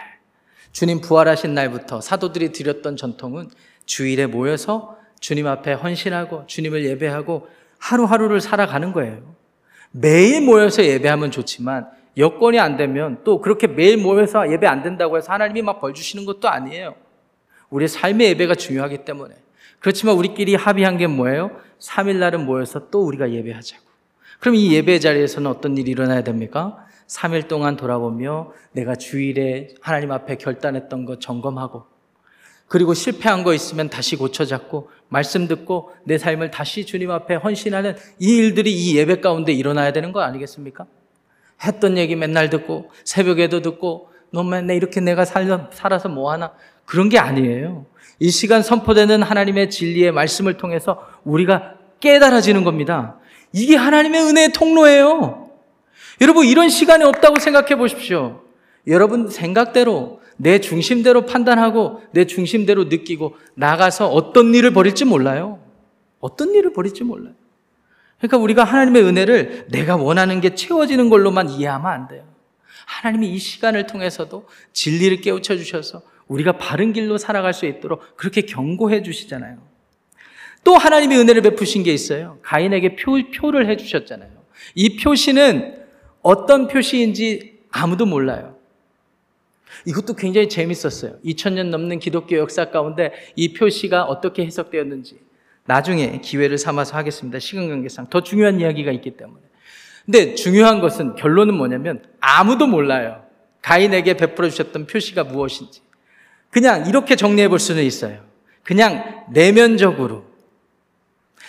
주님 부활하신 날부터 사도들이 드렸던 전통은 주일에 모여서 주님 앞에 헌신하고 주님을 예배하고 하루하루를 살아가는 거예요. 매일 모여서 예배하면 좋지만 여건이 안 되면 또 그렇게 매일 모여서 예배 안 된다고 해서 하나님이 막 벌 주시는 것도 아니에요. 우리의 삶의 예배가 중요하기 때문에. 그렇지만 우리끼리 합의한 게 뭐예요? 3일 날은 모여서 또 우리가 예배하자고. 그럼 이 예배 자리에서는 어떤 일이 일어나야 됩니까? 3일 동안 돌아보며 내가 주일에 하나님 앞에 결단했던 거 점검하고 그리고 실패한 거 있으면 다시 고쳐잡고 말씀 듣고 내 삶을 다시 주님 앞에 헌신하는 이 일들이 이 예배 가운데 일어나야 되는 거 아니겠습니까? 했던 얘기 맨날 듣고 새벽에도 듣고 너 맨날 이렇게 내가 살아서 뭐하나 그런 게 아니에요. 이 시간 선포되는 하나님의 진리의 말씀을 통해서 우리가 깨달아지는 겁니다. 이게 하나님의 은혜의 통로예요. 여러분 이런 시간이 없다고 생각해 보십시오. 여러분 생각대로 내 중심대로 판단하고 내 중심대로 느끼고 나가서 어떤 일을 벌일지 몰라요. 어떤 일을 벌일지 몰라요. 그러니까 우리가 하나님의 은혜를 내가 원하는 게 채워지는 걸로만 이해하면 안 돼요. 하나님이 이 시간을 통해서도 진리를 깨우쳐 주셔서 우리가 바른 길로 살아갈 수 있도록 그렇게 경고해 주시잖아요. 또 하나님이 은혜를 베푸신 게 있어요. 가인에게 표, 표를 해 주셨잖아요. 이 표시는 어떤 표시인지 아무도 몰라요. 이것도 굉장히 재밌었어요. 2000년 넘는 기독교 역사 가운데 이 표시가 어떻게 해석되었는지 나중에 기회를 삼아서 하겠습니다. 시간 관계상 더 중요한 이야기가 있기 때문에. 근데 중요한 것은 결론은 뭐냐면 아무도 몰라요. 가인에게 베풀어 주셨던 표시가 무엇인지. 그냥 이렇게 정리해 볼 수는 있어요. 그냥 내면적으로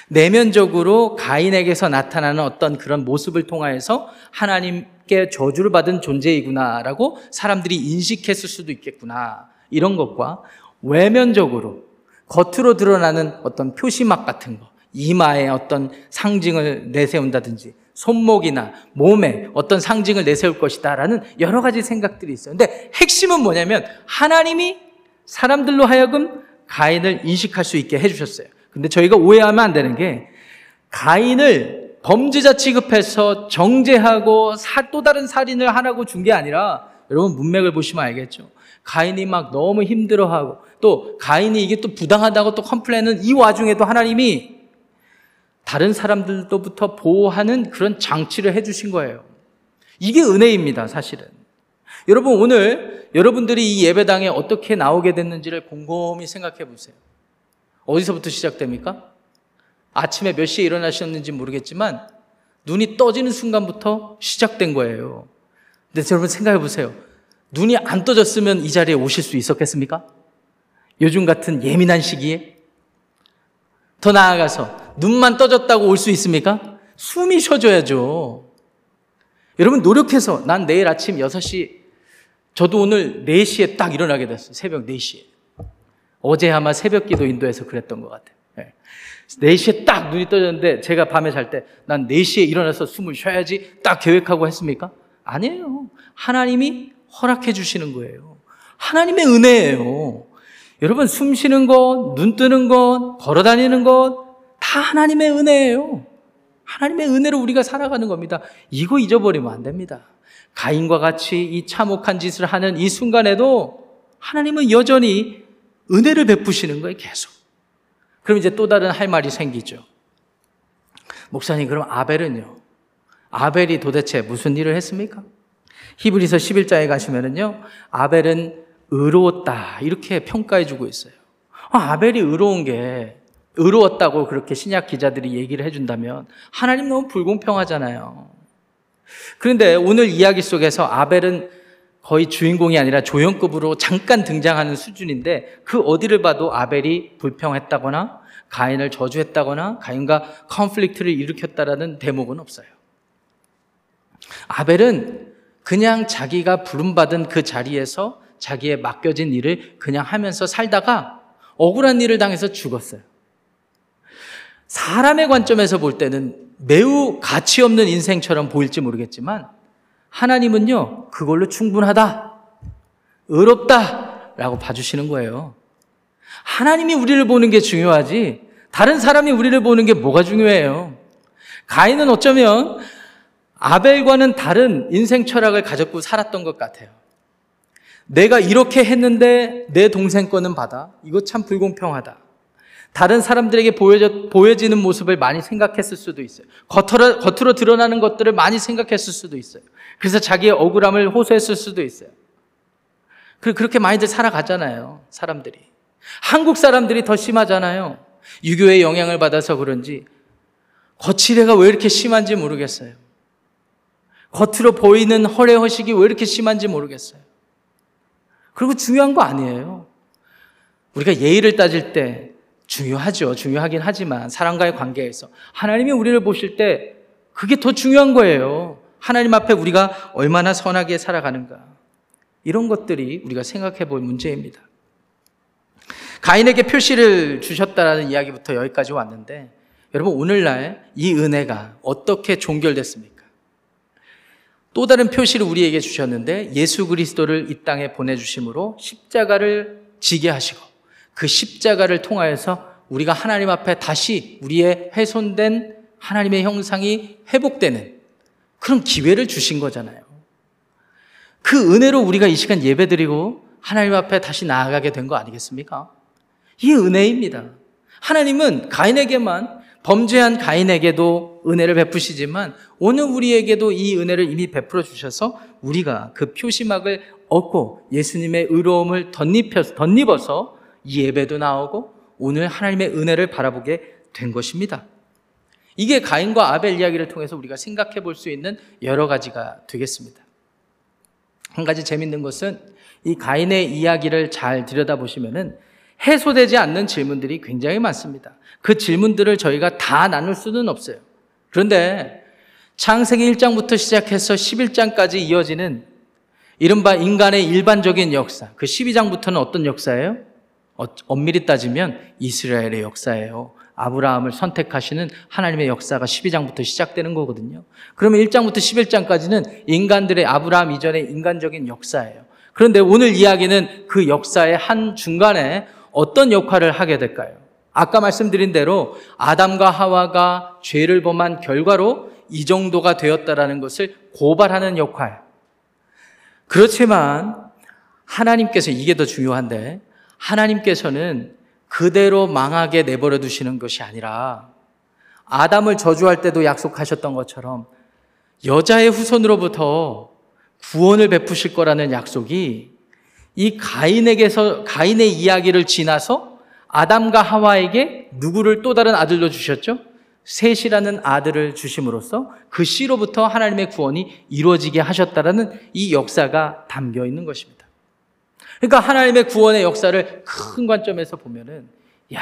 내면적으로 가인에게서 나타나는 어떤 그런 모습을 통하여서 하나님 께 저주를 받은 존재이구나라고 사람들이 인식했을 수도 있겠구나. 이런 것과 외면적으로 겉으로 드러나는 어떤 표시막 같은 거, 이마에 어떤 상징을 내세운다든지 손목이나 몸에 어떤 상징을 내세울 것이다라는 여러 가지 생각들이 있어요. 근데 핵심은 뭐냐면 하나님이 사람들로 하여금 가인을 인식할 수 있게 해주셨어요. 근데 저희가 오해하면 안 되는 게 가인을 범죄자 취급해서 정죄하고 또 다른 살인을 하라고 준 게 아니라 여러분 문맥을 보시면 알겠죠. 가인이 막 너무 힘들어하고 또 가인이 이게 또 부당하다고 또 컴플레인은 이 와중에도 하나님이 다른 사람들로부터 보호하는 그런 장치를 해주신 거예요. 이게 은혜입니다, 사실은. 여러분, 오늘 여러분들이 이 예배당에 어떻게 나오게 됐는지를 곰곰이 생각해 보세요. 어디서부터 시작됩니까? 아침에 몇 시에 일어나셨는지 모르겠지만 눈이 떠지는 순간부터 시작된 거예요. 근데 여러분 생각해 보세요. 눈이 안 떠졌으면 이 자리에 오실 수 있었겠습니까? 요즘 같은 예민한 시기에? 더 나아가서 눈만 떠졌다고 올 수 있습니까? 숨이 쉬어져야죠. 여러분 노력해서 난 내일 아침 6시 저도 오늘 4시에 딱 일어나게 됐어요. 새벽 4시에. 어제 아마 새벽 기도 인도에서 그랬던 것 같아요. 네. 4시에 딱 눈이 떠졌는데 제가 밤에 잘 때 난 4시에 일어나서 숨을 쉬어야지 딱 계획하고 했습니까? 아니에요. 하나님이 허락해 주시는 거예요. 하나님의 은혜예요. 여러분 숨 쉬는 것, 눈 뜨는 것, 걸어 다니는 것 다 하나님의 은혜예요. 하나님의 은혜로 우리가 살아가는 겁니다. 이거 잊어버리면 안 됩니다. 가인과 같이 이 참혹한 짓을 하는 이 순간에도 하나님은 여전히 은혜를 베푸시는 거예요, 계속. 그럼 이제 또 다른 할 말이 생기죠. 목사님, 그럼 아벨은요? 아벨이 도대체 무슨 일을 했습니까? 히브리서 11장에 가시면은요, 아벨은 의로웠다. 이렇게 평가해 주고 있어요. 아, 아벨이 의로운 게 의로웠다고 그렇게 신약 기자들이 얘기를 해준다면 하나님 너무 불공평하잖아요. 그런데 오늘 이야기 속에서 아벨은 거의 주인공이 아니라 조연급으로 잠깐 등장하는 수준인데 그 어디를 봐도 아벨이 불평했다거나 가인을 저주했다거나 가인과 컨플릭트를 일으켰다라는 대목은 없어요. 아벨은 그냥 자기가 부름받은 그 자리에서 자기의 맡겨진 일을 그냥 하면서 살다가 억울한 일을 당해서 죽었어요. 사람의 관점에서 볼 때는 매우 가치 없는 인생처럼 보일지 모르겠지만 하나님은요, 그걸로 충분하다, 의롭다, 라고 봐주시는 거예요. 하나님이 우리를 보는 게 중요하지, 다른 사람이 우리를 보는 게 뭐가 중요해요? 가인은 어쩌면 아벨과는 다른 인생 철학을 가졌고 살았던 것 같아요. 내가 이렇게 했는데 내 동생 거는 받아. 이거 참 불공평하다. 다른 사람들에게 보여져, 보여지는 모습을 많이 생각했을 수도 있어요. 겉으로, 겉으로 드러나는 것들을 많이 생각했을 수도 있어요. 그래서 자기의 억울함을 호소했을 수도 있어요. 그렇게 많이들 살아가잖아요. 사람들이. 한국 사람들이 더 심하잖아요. 유교의 영향을 받아서 그런지 거칠애가 왜 이렇게 심한지 모르겠어요. 겉으로 보이는 허례 허식이 왜 이렇게 심한지 모르겠어요. 그리고 중요한 거 아니에요. 우리가 예의를 따질 때 중요하죠. 중요하긴 하지만 사람과의 관계에서 하나님이 우리를 보실 때 그게 더 중요한 거예요. 하나님 앞에 우리가 얼마나 선하게 살아가는가. 이런 것들이 우리가 생각해 볼 문제입니다. 가인에게 표시를 주셨다라는 이야기부터 여기까지 왔는데 여러분 오늘날 이 은혜가 어떻게 종결됐습니까? 또 다른 표시를 우리에게 주셨는데 예수 그리스도를 이 땅에 보내주심으로 십자가를 지게 하시고 그 십자가를 통하여서 우리가 하나님 앞에 다시 우리의 훼손된 하나님의 형상이 회복되는 그런 기회를 주신 거잖아요. 그 은혜로 우리가 이 시간 예배 드리고 하나님 앞에 다시 나아가게 된 거 아니겠습니까? 이 은혜입니다. 하나님은 가인에게만 범죄한 가인에게도 은혜를 베푸시지만 오늘 우리에게도 이 은혜를 이미 베풀어 주셔서 우리가 그 표시막을 얻고 예수님의 의로움을 덧입혀서, 덧입어서 이 예배도 나오고 오늘 하나님의 은혜를 바라보게 된 것입니다. 이게 가인과 아벨 이야기를 통해서 우리가 생각해 볼 수 있는 여러 가지가 되겠습니다. 한 가지 재밌는 것은 이 가인의 이야기를 잘 들여다보시면은 해소되지 않는 질문들이 굉장히 많습니다. 그 질문들을 저희가 다 나눌 수는 없어요. 그런데 창세기 1장부터 시작해서 11장까지 이어지는 이른바 인간의 일반적인 역사, 그 12장부터는 어떤 역사예요? 어, 엄밀히 따지면 이스라엘의 역사예요. 아브라함을 선택하시는 하나님의 역사가 12장부터 시작되는 거거든요. 그러면 1장부터 11장까지는 인간들의 아브라함 이전의 인간적인 역사예요. 그런데 오늘 이야기는 그 역사의 한 중간에 어떤 역할을 하게 될까요? 아까 말씀드린 대로 아담과 하와가 죄를 범한 결과로 이 정도가 되었다라는 것을 고발하는 역할. 그렇지만 하나님께서 이게 더 중요한데 하나님께서는 그대로 망하게 내버려 두시는 것이 아니라 아담을 저주할 때도 약속하셨던 것처럼 여자의 후손으로부터 구원을 베푸실 거라는 약속이 이 가인에게서 가인의 이야기를 지나서 아담과 하와에게 누구를 또 다른 아들로 주셨죠? 셋이라는 아들을 주심으로써 그 씨로부터 하나님의 구원이 이루어지게 하셨다라는 이 역사가 담겨 있는 것입니다. 그러니까 하나님의 구원의 역사를 큰 관점에서 보면은 야,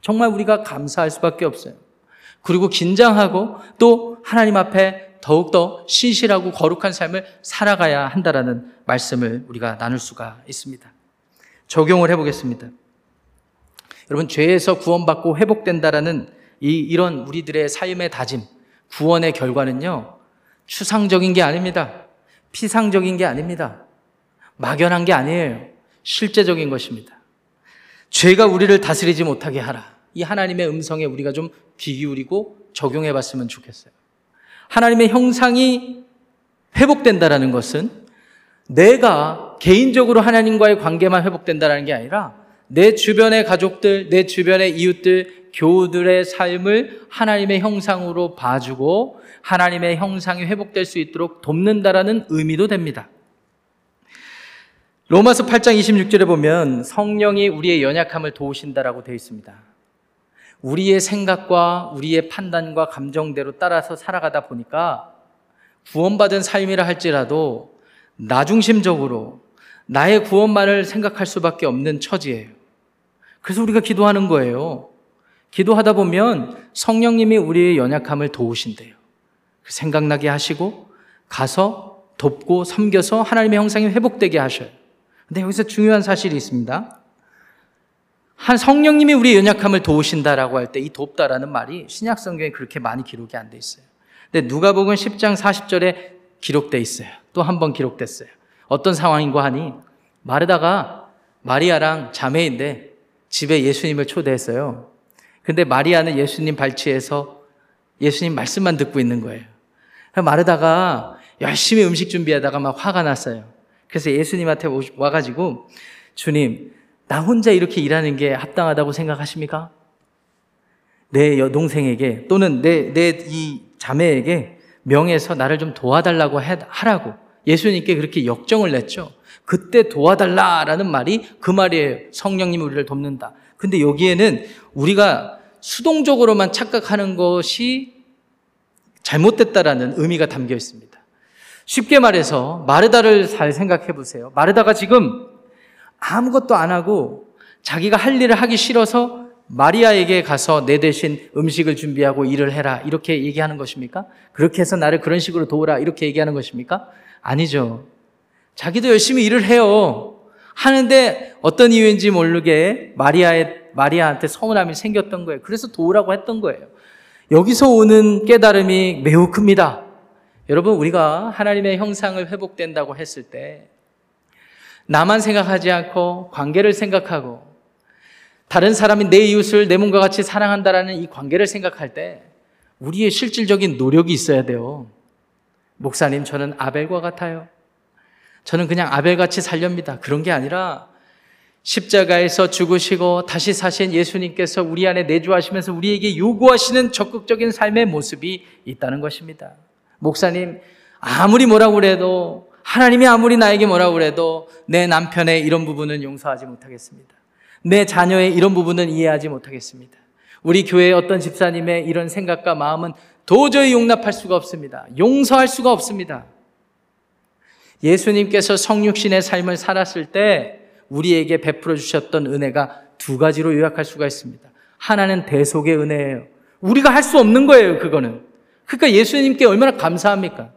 정말 우리가 감사할 수밖에 없어요. 그리고 긴장하고 또 하나님 앞에 더욱더 신실하고 거룩한 삶을 살아가야 한다라는 말씀을 우리가 나눌 수가 있습니다. 적용을 해 보겠습니다. 여러분, 죄에서 구원받고 회복된다라는 이, 이런 우리들의 삶의 다짐, 구원의 결과는요, 추상적인 게 아닙니다. 피상적인 게 아닙니다. 막연한 게 아니에요. 실제적인 것입니다. 죄가 우리를 다스리지 못하게 하라. 이 하나님의 음성에 우리가 좀귀 기울이고 적용해 봤으면 좋겠어요. 하나님의 형상이 회복된다라는 것은 내가 개인적으로 하나님과의 관계만 회복된다는 게 아니라 내 주변의 가족들, 내 주변의 이웃들, 교우들의 삶을 하나님의 형상으로 봐주고 하나님의 형상이 회복될 수 있도록 돕는다라는 의미도 됩니다. 로마서 8장 26절에 보면 성령이 우리의 연약함을 도우신다라고 되어 있습니다. 우리의 생각과 우리의 판단과 감정대로 따라서 살아가다 보니까 구원받은 삶이라 할지라도 나중심적으로 나의 구원만을 생각할 수밖에 없는 처지예요. 그래서 우리가 기도하는 거예요. 기도하다 보면 성령님이 우리의 연약함을 도우신대요. 생각나게 하시고 가서 돕고 섬겨서 하나님의 형상이 회복되게 하셔요. 근데 여기서 중요한 사실이 있습니다. 한 성령님이 우리의 연약함을 도우신다라고 할 때 이 돕다라는 말이 신약 성경에 그렇게 많이 기록이 안 돼 있어요. 근데 누가복음 10장 40절에 기록돼 있어요. 또 한 번 기록됐어요. 어떤 상황인가 하니 마르다가 마리아랑 자매인데 집에 예수님을 초대했어요. 근데 마리아는 예수님 발치에서 예수님 말씀만 듣고 있는 거예요. 마르다가 열심히 음식 준비하다가 막 화가 났어요. 그래서 예수님한테 와가지고 주님, 나 혼자 이렇게 일하는 게 합당하다고 생각하십니까? 내 여동생에게 또는 내 내 이 자매에게 명해서 나를 좀 도와달라고 하라고 예수님께 그렇게 역정을 냈죠. 그때 도와달라라는 말이 그 말이에요. 성령님이 우리를 돕는다. 근데 여기에는 우리가 수동적으로만 착각하는 것이 잘못됐다라는 의미가 담겨 있습니다. 쉽게 말해서 마르다를 잘 생각해 보세요. 마르다가 지금 아무것도 안 하고 자기가 할 일을 하기 싫어서 마리아에게 가서 내 대신 음식을 준비하고 일을 해라. 이렇게 얘기하는 것입니까? 그렇게 해서 나를 그런 식으로 도우라. 이렇게 얘기하는 것입니까? 아니죠. 자기도 열심히 일을 해요. 하는데 어떤 이유인지 모르게 마리아의, 마리아한테 서운함이 생겼던 거예요. 그래서 도우라고 했던 거예요. 여기서 오는 깨달음이 매우 큽니다. 여러분, 우리가 하나님의 형상을 회복된다고 했을 때 나만 생각하지 않고 관계를 생각하고 다른 사람이 내 이웃을 내 몸과 같이 사랑한다라는 이 관계를 생각할 때 우리의 실질적인 노력이 있어야 돼요. 목사님, 저는 아벨과 같아요. 저는 그냥 아벨같이 살렵니다. 그런 게 아니라 십자가에서 죽으시고 다시 사신 예수님께서 우리 안에 내주하시면서 우리에게 요구하시는 적극적인 삶의 모습이 있다는 것입니다. 목사님, 아무리 뭐라고 그래도 하나님이 아무리 나에게 뭐라고 그래도 내 남편의 이런 부분은 용서하지 못하겠습니다. 내 자녀의 이런 부분은 이해하지 못하겠습니다. 우리 교회의 어떤 집사님의 이런 생각과 마음은 도저히 용납할 수가 없습니다. 용서할 수가 없습니다. 예수님께서 성육신의 삶을 살았을 때 우리에게 베풀어 주셨던 은혜가 두 가지로 요약할 수가 있습니다. 하나는 대속의 은혜예요. 우리가 할 수 없는 거예요, 그거는. 그러니까 예수님께 얼마나 감사합니까?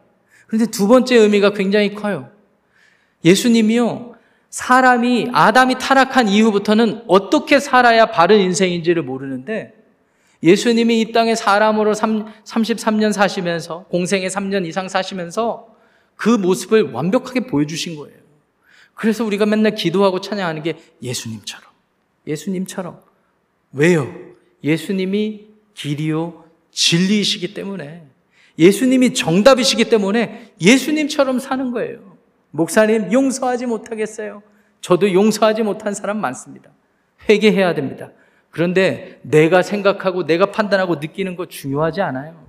그런데 두 번째 의미가 굉장히 커요. 예수님이요, 사람이, 아담이 타락한 이후부터는 어떻게 살아야 바른 인생인지를 모르는데, 예수님이 이 땅에 사람으로 33년 사시면서, 공생에 3년 이상 사시면서 그 모습을 완벽하게 보여주신 거예요. 그래서 우리가 맨날 기도하고 찬양하는 게 예수님처럼. 예수님처럼. 왜요? 예수님이 길이요, 진리이시기 때문에. 예수님이 정답이시기 때문에 예수님처럼 사는 거예요. 목사님, 용서하지 못하겠어요. 저도 용서하지 못한 사람 많습니다. 회개해야 됩니다. 그런데 내가 생각하고 내가 판단하고 느끼는 거 중요하지 않아요.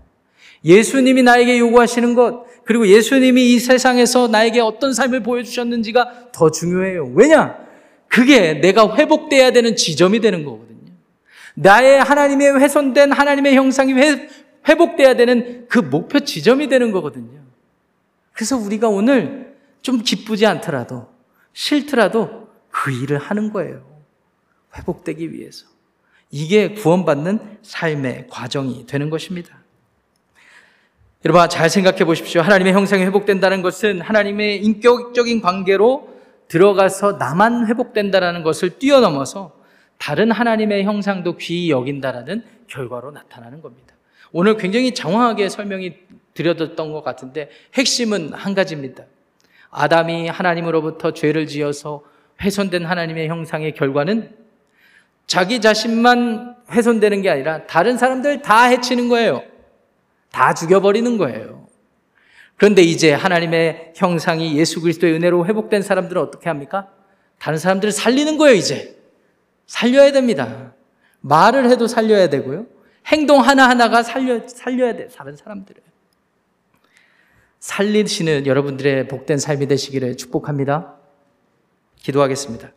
예수님이 나에게 요구하시는 것, 그리고 예수님이 이 세상에서 나에게 어떤 삶을 보여주셨는지가 더 중요해요. 왜냐? 그게 내가 회복돼야 되는 지점이 되는 거거든요. 나의 하나님의 훼손된 하나님의 형상이 회, 회복돼야 되는 그 목표 지점이 되는 거거든요. 그래서 우리가 오늘 좀 기쁘지 않더라도, 싫더라도 그 일을 하는 거예요. 회복되기 위해서. 이게 구원받는 삶의 과정이 되는 것입니다. 여러분 잘 생각해 보십시오. 하나님의 형상이 회복된다는 것은 하나님의 인격적인 관계로 들어가서 나만 회복된다라는 것을 뛰어넘어서 다른 하나님의 형상도 귀히 여긴다라는 결과로 나타나는 겁니다. 오늘 굉장히 장황하게 설명이 드려졌던 것 같은데 핵심은 한 가지입니다. 아담이 하나님으로부터 죄를 지어서 훼손된 하나님의 형상의 결과는 자기 자신만 훼손되는 게 아니라 다른 사람들 다 해치는 거예요. 다 죽여버리는 거예요. 그런데 이제 하나님의 형상이 예수 그리스도의 은혜로 회복된 사람들은 어떻게 합니까? 다른 사람들을 살리는 거예요, 이제. 살려야 됩니다. 말을 해도 살려야 되고요. 행동 하나하나가 살려, 살려야 돼, 다른 사람들을. 살리시는 여러분들의 복된 삶이 되시기를 축복합니다. 기도하겠습니다.